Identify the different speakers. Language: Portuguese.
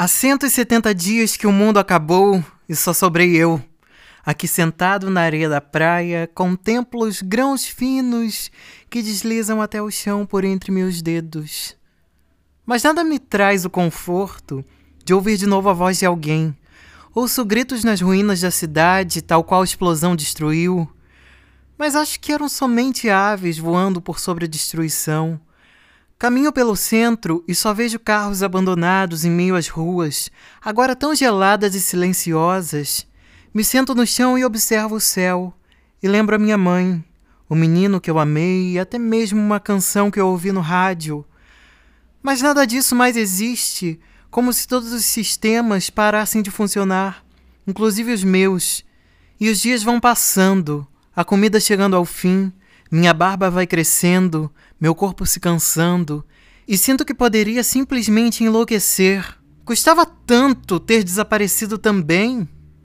Speaker 1: Há 170 dias que o mundo acabou e só sobrei eu. Aqui sentado na areia da praia, contemplo os grãos finos que deslizam até o chão por entre meus dedos. Mas nada me traz o conforto de ouvir de novo a voz de alguém. Ouço gritos nas ruínas da cidade, tal qual a explosão destruiu. Mas acho que eram somente aves voando por sobre a destruição. Caminho pelo centro e só vejo carros abandonados em meio às ruas, agora tão geladas e silenciosas. Me sento no chão e observo o céu, e lembro a minha mãe, o menino que eu amei e até mesmo uma canção que eu ouvi no rádio. Mas nada disso mais existe, como se todos os sistemas parassem de funcionar, inclusive os meus. E os dias vão passando, a comida chegando ao fim, minha barba vai crescendo, meu corpo se cansando, e sinto que poderia simplesmente enlouquecer. Custava tanto ter desaparecido também.